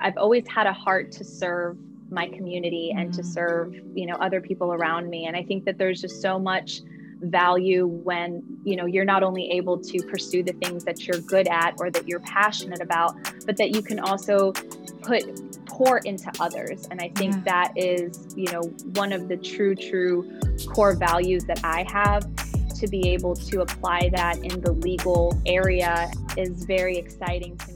I've always had a heart to serve my community and to mm. serve, you know, other people around me. And I think that there's just so much value when you know you're not only able to pursue the things that you're good at or that you're passionate about but that you can also put pour into others and i think yeah. that is you know one of the true true core values that i have to be able to apply that in the legal area is very exciting to me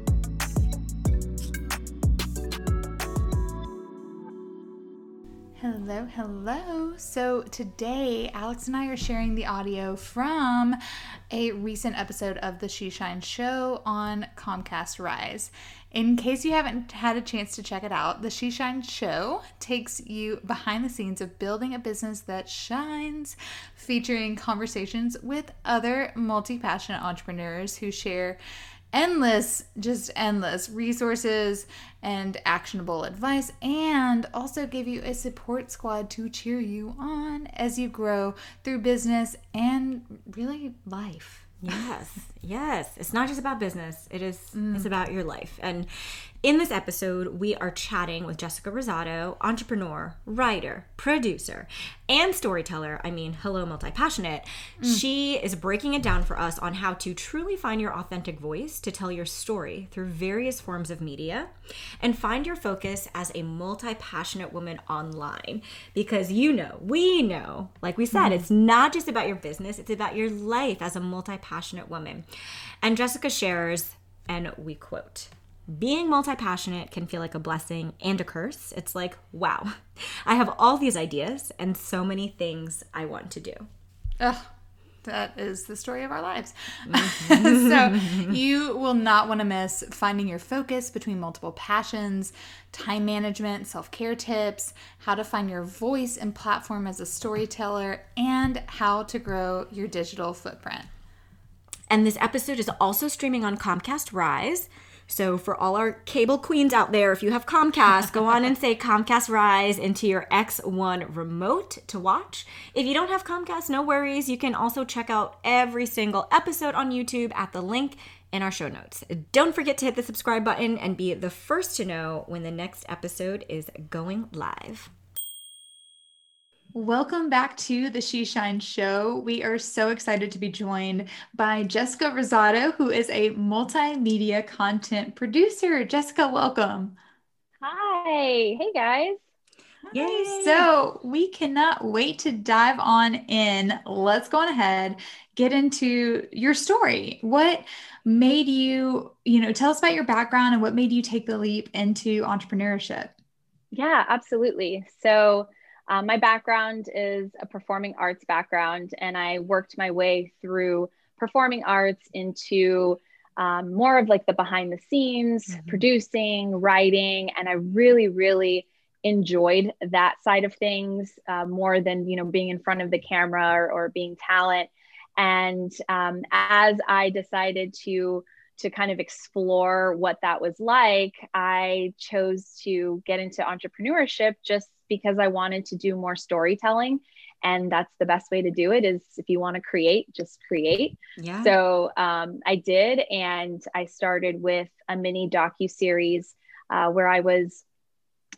Hello. So today, Alex and I are sharing the audio from a recent episode of the She Shine show on Comcast Rise. In case you haven't had a chance to check it out, the She Shine show takes you behind the scenes of building a business that shines, featuring conversations with other multi passionate entrepreneurs who share endless, just endless resources and actionable advice, and also give you a support squad to cheer you on as you grow through business and really life. Yes, yes. It's not just about business. It is. Mm. It's about your life. And in this episode, we are chatting with Jessica Rosado, entrepreneur, writer, producer, and storyteller. I mean, hello, multi passionate. Mm. She is breaking it down for us on how to truly find your authentic voice to tell your story through various forms of media and find your focus as a multi passionate woman online. Because you know, we know, like we said, mm. it's not just about your business, it's about your life as a multi passionate woman. And Jessica shares, and we quote, being multi passionate can feel like a blessing and a curse. It's like, wow, I have all these ideas and so many things I want to do. Ugh, that is the story of our lives. Mm-hmm. so, you will not want to miss finding your focus between multiple passions, time management, self care tips, how to find your voice and platform as a storyteller, and how to grow your digital footprint. And this episode is also streaming on Comcast Rise. So for all our cable queens out there, if you have Comcast, go on and say Comcast Rise into your X1 remote to watch. If you don't have Comcast, no worries. You can also check out every single episode on YouTube at the link in our show notes. Don't forget to hit the subscribe button and be the first to know when the next episode is going live. Welcome back to the She Shine Show. We are so excited to be joined by Jessica Rosado, who is a multimedia content producer. Jessica, welcome. Hi. Hey, guys. Yay. So we cannot wait to dive on in. Let's go on ahead, get into your story. What made you, you know, tell us about your background and what made you take the leap into entrepreneurship? Yeah, absolutely. So, um, my background is a performing arts background, and I worked my way through performing arts into um, more of like the behind the scenes, mm-hmm. producing, writing, and I really, really enjoyed that side of things uh, more than you know being in front of the camera or, or being talent. And um, as I decided to to kind of explore what that was like, I chose to get into entrepreneurship just because I wanted to do more storytelling. And that's the best way to do it is if you want to create, just create. Yeah. So um, I did, and I started with a mini docu series uh, where I was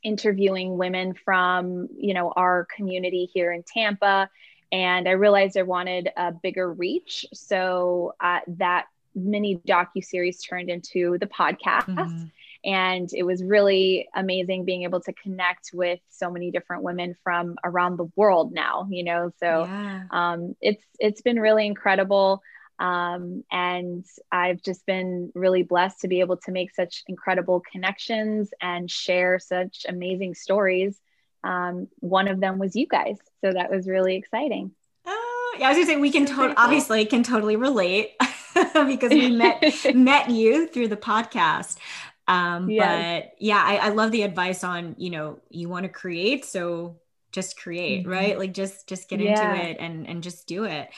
interviewing women from you know our community here in Tampa, and I realized I wanted a bigger reach. So uh, that mini docu series turned into the podcast. Mm-hmm and it was really amazing being able to connect with so many different women from around the world now you know? So yeah. um, it's it's been really incredible. Um, and i've just been really blessed to be able to make such incredible connections and share such amazing stories. Um, one of them was you guys. So that was really exciting. Oh yeah i was gonna say we can totally obviously can totally relate because we met met you through the podcast Um, yes. But yeah, I, I love the advice on, you know, you want to create, so just create, mm-hmm. right? Like just just get yeah. into it and and just do it.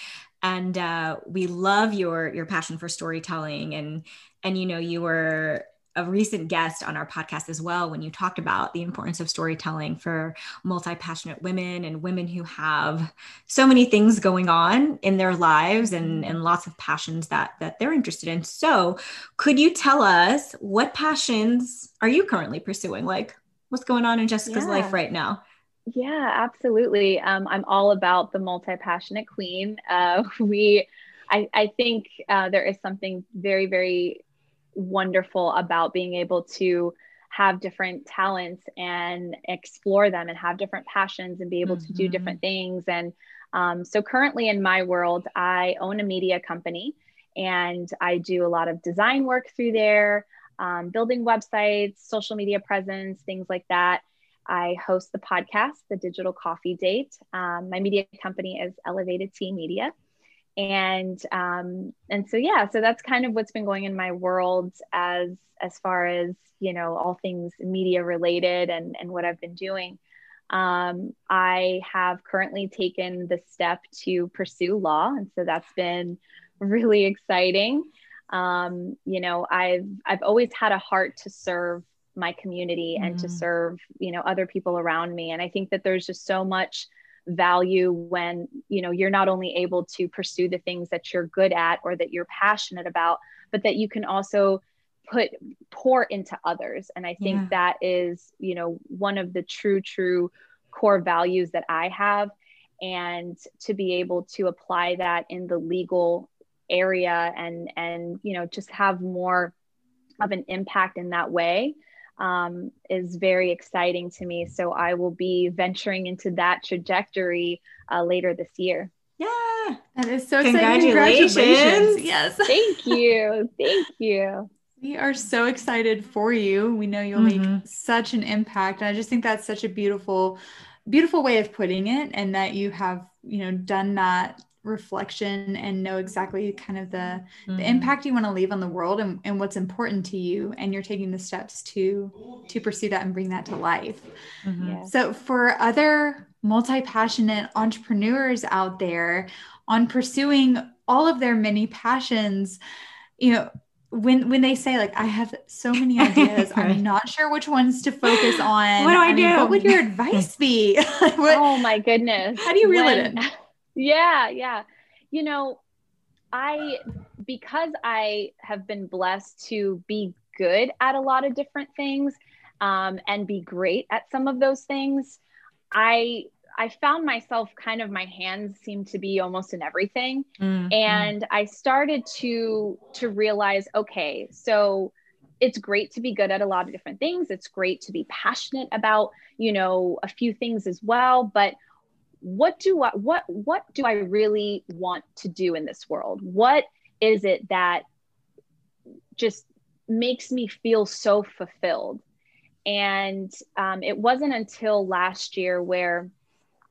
And uh, we love your your passion for storytelling and and you know you were a recent guest on our podcast as well when you talked about the importance of storytelling for multi-passionate women and women who have so many things going on in their lives and, and lots of passions that that they're interested in. So could you tell us what passions are you currently pursuing? Like what's going on in jessica's yeah. life right now? Yeah absolutely. Um, i'm all about the multi-passionate queen. Uh, we I, I think uh, there is something very, very wonderful about being able to have different talents and explore them and have different passions and be able mm-hmm. to do mm-hmm. different things. And um, so, currently in my world, I own a media company and I do a lot of design work through there, um, building websites, social media presence, things like that. I host the podcast, The Digital Coffee Date. Um, my media company is Elevated T Media and um, and so yeah so that's kind of what's been going in my world as as far as you know all things media related and and what i've been doing. Um, i have currently taken the step to pursue law and so that's been really exciting. Um, you know i've i've always had a heart to serve my community and mm. to serve you know other people around me. And i think that there's just so much value when you know you're not only able to pursue the things that you're good at or that you're passionate about but that you can also put pour into others and i think yeah. that is you know one of the true true core values that i have and to be able to apply that in the legal area and and you know just have more of an impact in that way um, is very exciting to me. So I will be venturing into that trajectory uh, later this year. Yeah, that is so Congratulations. Congratulations. Yes. Thank you. Thank you. We are so excited for you. We know you'll mm-hmm. make such an impact. And I just think that's such a beautiful, beautiful way of putting it. And that you have, you know, done that reflection and know exactly kind of the, mm-hmm. the impact you want to leave on the world and, and what's important to you and you're taking the steps to to pursue that and bring that to life mm-hmm. yeah. so for other multi-passionate entrepreneurs out there on pursuing all of their many passions you know when when they say like I have so many ideas, right. I'm not sure which ones to focus on. What do I, I mean, do? What would your advice be? what, oh my goodness! How do you reel when, it in? Yeah, yeah. You know, I because I have been blessed to be good at a lot of different things um, and be great at some of those things. I I found myself kind of my hands seem to be almost in everything, mm-hmm. and I started to to realize, okay, so it's great to be good at a lot of different things. It's great to be passionate about you know a few things as well, but what do I what what do I really want to do in this world? What is it that just makes me feel so fulfilled? And um, it wasn't until last year where,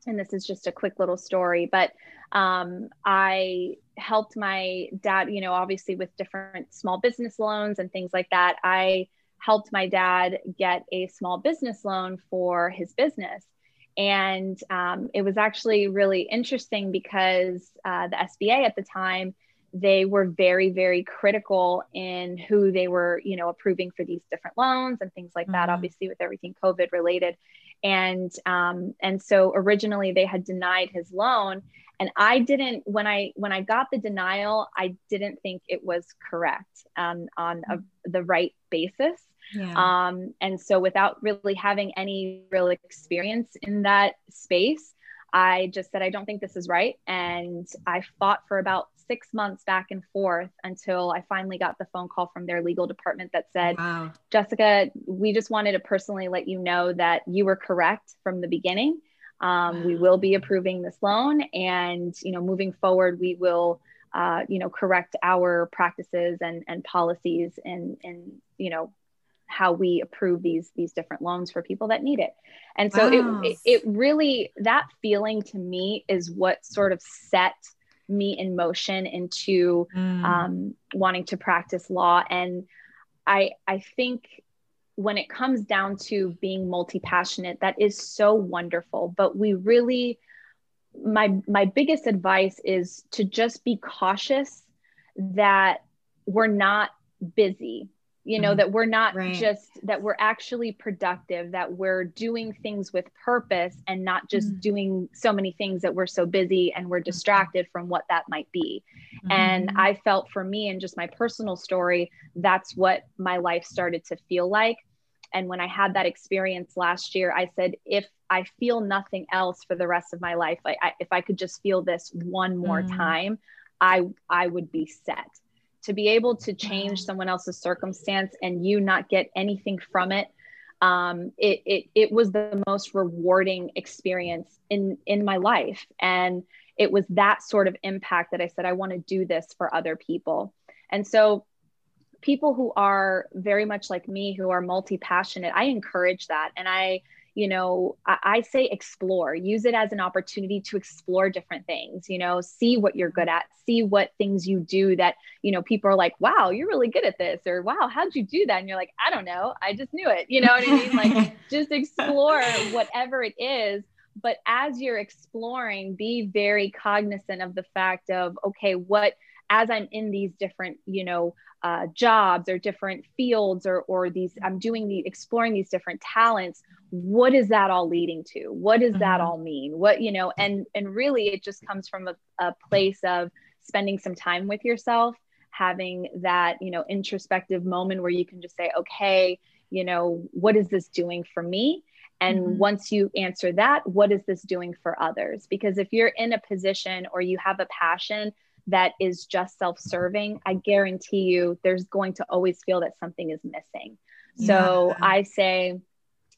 and this is just a quick little story, but um, I helped my dad, you know, obviously with different small business loans and things like that. I helped my dad get a small business loan for his business. And um, it was actually really interesting because uh, the SBA at the time, they were very, very critical in who they were, you know, approving for these different loans and things like mm-hmm. that, obviously with everything COVID related. And um, and so originally they had denied his loan. And I didn't when I when I got the denial, I didn't think it was correct um, on a, the right basis. Yeah. Um, and so, without really having any real experience in that space, I just said, I don't think this is right. And I fought for about six months back and forth until I finally got the phone call from their legal department that said, wow. Jessica, we just wanted to personally let you know that you were correct from the beginning. Um, wow. We will be approving this loan. And, you know, moving forward, we will. Uh, you know, correct our practices and, and policies and, and, you know, how we approve these these different loans for people that need it and so wow. it, it really that feeling to me is what sort of set me in motion into mm. um, wanting to practice law and i i think when it comes down to being multi-passionate that is so wonderful but we really my my biggest advice is to just be cautious that we're not busy you know mm-hmm. that we're not right. just that we're actually productive that we're doing things with purpose and not just mm-hmm. doing so many things that we're so busy and we're mm-hmm. distracted from what that might be mm-hmm. and i felt for me and just my personal story that's what my life started to feel like and when i had that experience last year i said if i feel nothing else for the rest of my life I, I, if i could just feel this one more mm-hmm. time i i would be set to be able to change someone else's circumstance and you not get anything from it um, it, it it was the most rewarding experience in in my life. And it was that sort of impact that i said i want to do this for other people. And so people who are very much like me who are multi-passionate i encourage that. And i you know I, I, say explore use it as an opportunity to explore different things you know see what you're good at see what things you do that you know people are like wow you're really good at this or wow how'd you do that? And you're like i don't know i just knew it you know what i mean? Like just explore whatever it is but as you're exploring be very cognizant of the fact of okay what as i'm in these different you know uh, jobs or different fields or or these i'm doing the exploring these different talents what is that all leading to what does mm-hmm. that all mean what you know and and really it just comes from a, a place of spending some time with yourself having that you know introspective moment where you can just say okay you know what is this doing for me and mm-hmm. once you answer that what is this doing for others because if you're in a position or you have a passion that is just self serving, I guarantee you there's going to always feel that something is missing. Yeah. So I say,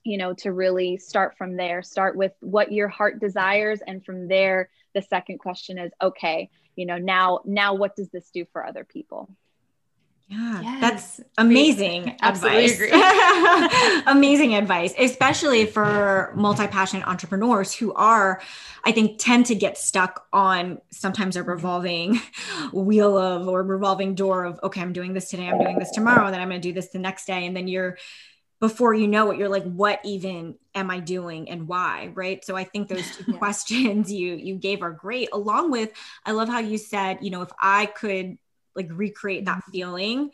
you know, to really start from there, start with what your heart desires. And from there, the second question is, okay, you know, now, now what does this do for other people? Yeah, yes. that's amazing advice. amazing advice, especially for multi-passionate entrepreneurs who are, I think, tend to get stuck on sometimes a revolving wheel of or revolving door of, okay, I'm doing this today, I'm doing this tomorrow, and then I'm going to do this the next day. And then you're, before you know it, you're like, what even am I doing and why? Right. So I think those two questions you you gave are great. Along with, I love how you said, you know, if I could like recreate that mm-hmm. feeling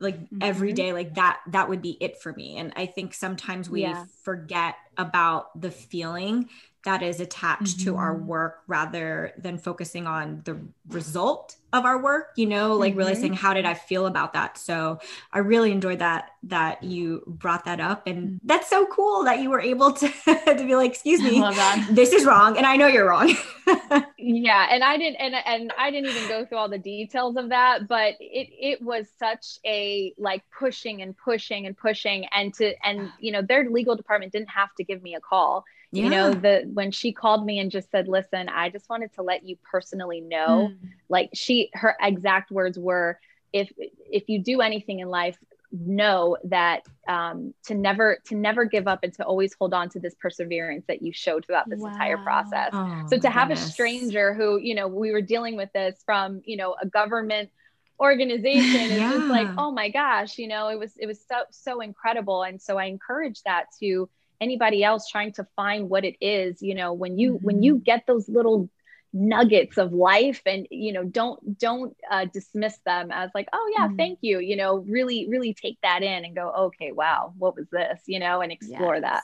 like mm-hmm. every day like that that would be it for me and i think sometimes we yeah. forget about the feeling that is attached mm-hmm. to our mm-hmm. work rather than focusing on the result of our work you know like mm-hmm. really saying how did i feel about that so i really enjoyed that that you brought that up and mm-hmm. that's so cool that you were able to to be like excuse me this is wrong and i know you're wrong yeah and i didn't and, and i didn't even go through all the details of that but it it was such a like pushing and pushing and pushing and to and you know their legal department didn't have to give me a call yeah. you know the when she called me and just said listen i just wanted to let you personally know mm. like she her exact words were if if you do anything in life know that um, to never to never give up and to always hold on to this perseverance that you showed throughout this wow. entire process oh, so to have goodness. a stranger who you know we were dealing with this from you know a government organization is yeah. just like oh my gosh you know it was it was so so incredible and so i encourage that to anybody else trying to find what it is you know when you mm-hmm. when you get those little nuggets of life and you know don't don't uh, dismiss them as like oh yeah mm-hmm. thank you you know really really take that in and go okay wow what was this you know and explore yes. that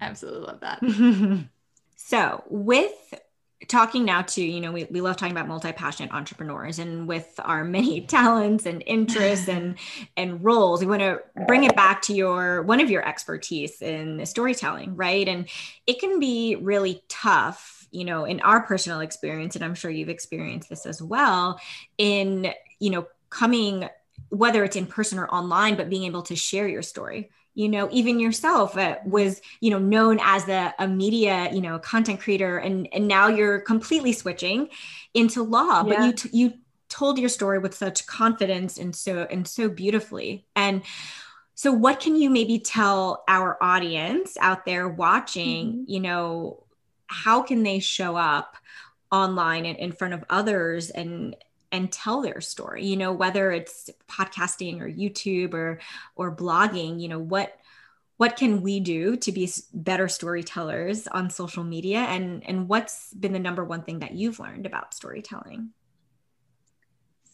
absolutely love that so with talking now to you know we, we love talking about multi-passionate entrepreneurs and with our many talents and interests and and roles we want to bring it back to your one of your expertise in storytelling right? And it can be really tough you know in our personal experience and i'm sure you've experienced this as well in you know coming whether it's in person or online but being able to share your story you know even yourself uh, was you know known as the a media you know content creator and and now you're completely switching into law yeah. but you t- you told your story with such confidence and so and so beautifully and so what can you maybe tell our audience out there watching mm-hmm. you know how can they show up online and in front of others and and tell their story you know whether it's podcasting or youtube or or blogging you know what what can we do to be better storytellers on social media? And and what's been the number one thing that you've learned about storytelling?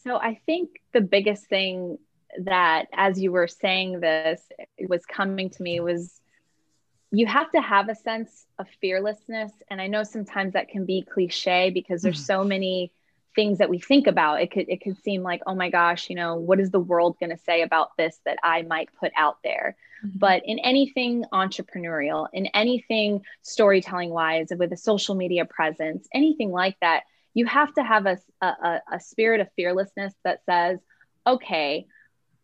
So i think the biggest thing that as you were saying this was coming to me was you have to have a sense of fearlessness. And i know sometimes that can be cliche because there's mm. so many things that we think about it could it could seem like oh my gosh you know what is the world going to say about this that i might put out there? Mm-hmm. but in anything entrepreneurial in anything storytelling wise with a social media presence anything like that you have to have a, a, a spirit of fearlessness that says okay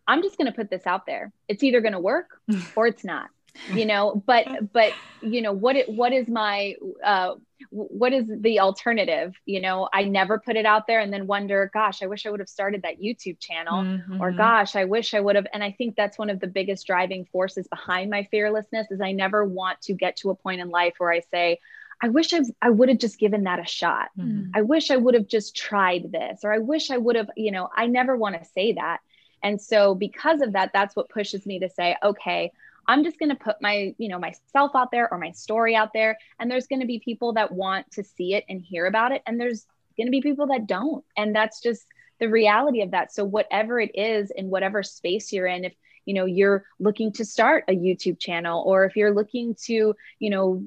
i'm just going to put this out there. It's either going to work or it's not you know but but you know what it what is my uh what is the alternative you know i never put it out there and then wonder gosh i wish i would have started that youtube channel mm-hmm. or gosh i wish i would have and i think that's one of the biggest driving forces behind my fearlessness is i never want to get to a point in life where i say I wish I, I would have just given that a shot. Mm-hmm. I wish I would have just tried this, or I wish I would have, you know, I never want to say that. And so, because of that, that's what pushes me to say, okay, I'm just going to put my, you know, myself out there or my story out there. And there's going to be people that want to see it and hear about it. And there's going to be people that don't. And that's just the reality of that. So, whatever it is in whatever space you're in, if, you know, you're looking to start a YouTube channel or if you're looking to, you know,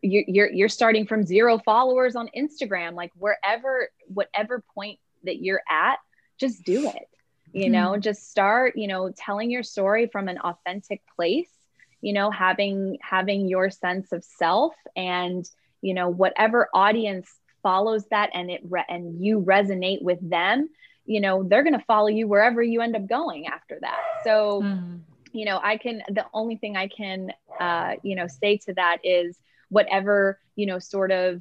you're, you're, starting from zero followers on Instagram, like wherever, whatever point that you're at, just do it you know mm-hmm. just start you know telling your story from an authentic place you know having having your sense of self and you know whatever audience follows that and it re- and you resonate with them you know they're going to follow you wherever you end up going after that so mm. you know i can the only thing i can uh you know say to that is whatever you know sort of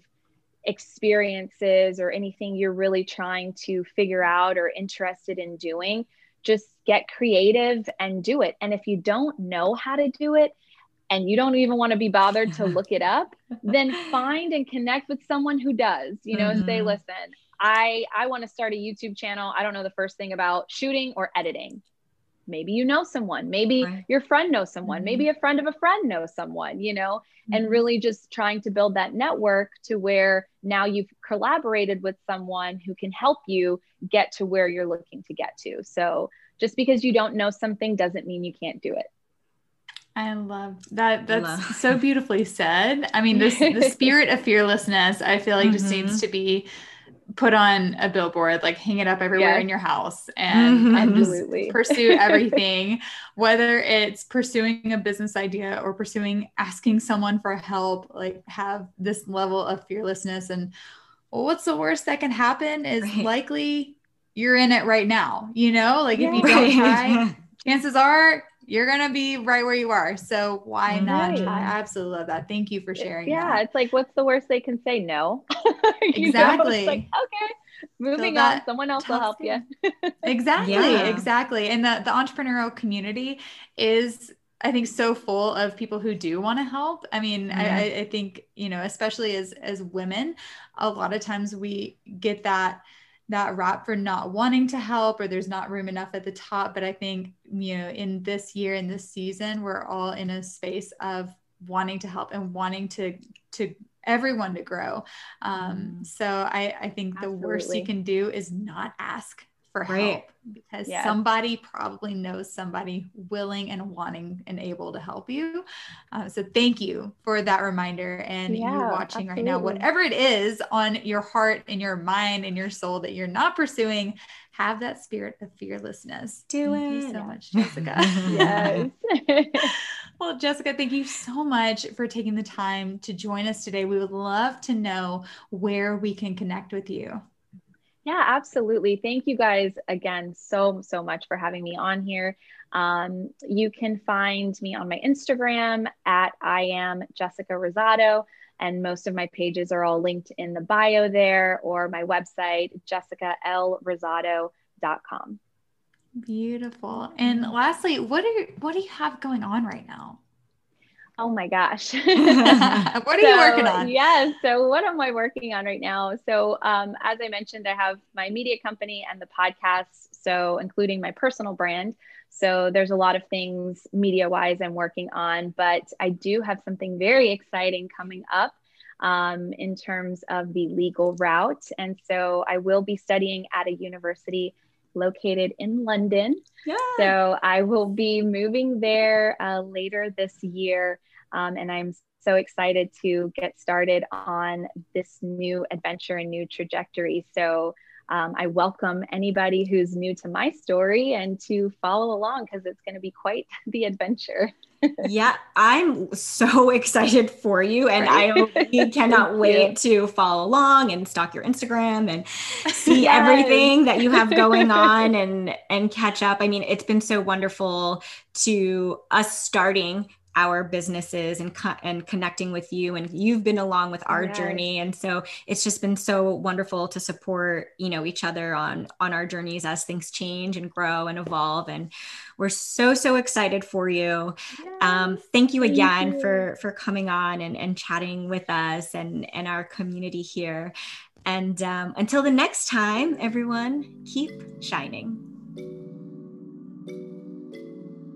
experiences or anything you're really trying to figure out or interested in doing just get creative and do it. And if you don't know how to do it and you don't even want to be bothered to look it up, then find and connect with someone who does, you know, mm-hmm. say, listen, I I want to start a YouTube channel. I don't know the first thing about shooting or editing. Maybe you know someone, maybe right. your friend knows someone, mm-hmm. maybe a friend of a friend knows someone, you know, mm-hmm. and really just trying to build that network to where now you've collaborated with someone who can help you get to where you're looking to get to. So just because you don't know something doesn't mean you can't do it. I love that. That's love. so beautifully said. I mean, this the spirit of fearlessness, I feel like mm-hmm. just needs to be put on a billboard, like hang it up everywhere yes. in your house and, mm-hmm. and just pursue everything, whether it's pursuing a business idea or pursuing asking someone for help, like have this level of fearlessness. And well, what's the worst that can happen is right. likely you're in it right now, you know, like yeah. if you don't try, chances are you're gonna be right where you are. So why not right. try? I absolutely love that. Thank you for sharing. Yeah, that. it's like what's the worst they can say? No. exactly. Like, okay. Moving so on, someone else will help you. exactly, yeah. exactly. And the, the entrepreneurial community is I think so full of people who do want to help. I mean, mm-hmm. I, I think, you know, especially as as women, a lot of times we get that that rap for not wanting to help or there's not room enough at the top. But I think, you know, in this year, in this season, we're all in a space of wanting to help and wanting to to everyone to grow. Um, mm. so I, I think Absolutely. the worst you can do is not ask for right. help because yes. somebody probably knows somebody willing and wanting and able to help you. Uh, so thank you for that reminder. And yeah, you're watching absolutely. right now, whatever it is on your heart and your mind and your soul that you're not pursuing, have that spirit of fearlessness. Do thank it. you so much, Jessica. yes. well, Jessica, thank you so much for taking the time to join us today. We would love to know where we can connect with you. Yeah, absolutely. Thank you guys again so, so much for having me on here. Um, you can find me on my Instagram at I am Jessica Rosado, and most of my pages are all linked in the bio there or my website, jessicalrosado.com. Beautiful. And lastly, what are what do you have going on right now? Oh my gosh. what are so, you working on? Yes. So, what am I working on right now? So, um, as I mentioned, I have my media company and the podcast, so including my personal brand. So there's a lot of things media wise I'm working on, but I do have something very exciting coming up um, in terms of the legal route. And so I will be studying at a university located in London. Yeah. So I will be moving there uh, later this year. Um, and I'm so excited to get started on this new adventure and new trajectory. So um, I welcome anybody who's new to my story and to follow along because it's going to be quite the adventure. yeah, I'm so excited for you, and right? I cannot wait to follow along and stalk your Instagram and see yes. everything that you have going on and and catch up. I mean, it's been so wonderful to us starting our businesses and co- and connecting with you and you've been along with our yes. journey and so it's just been so wonderful to support you know each other on on our journeys as things change and grow and evolve and we're so so excited for you yes. um, thank you again thank you. for for coming on and and chatting with us and and our community here and um, until the next time everyone keep shining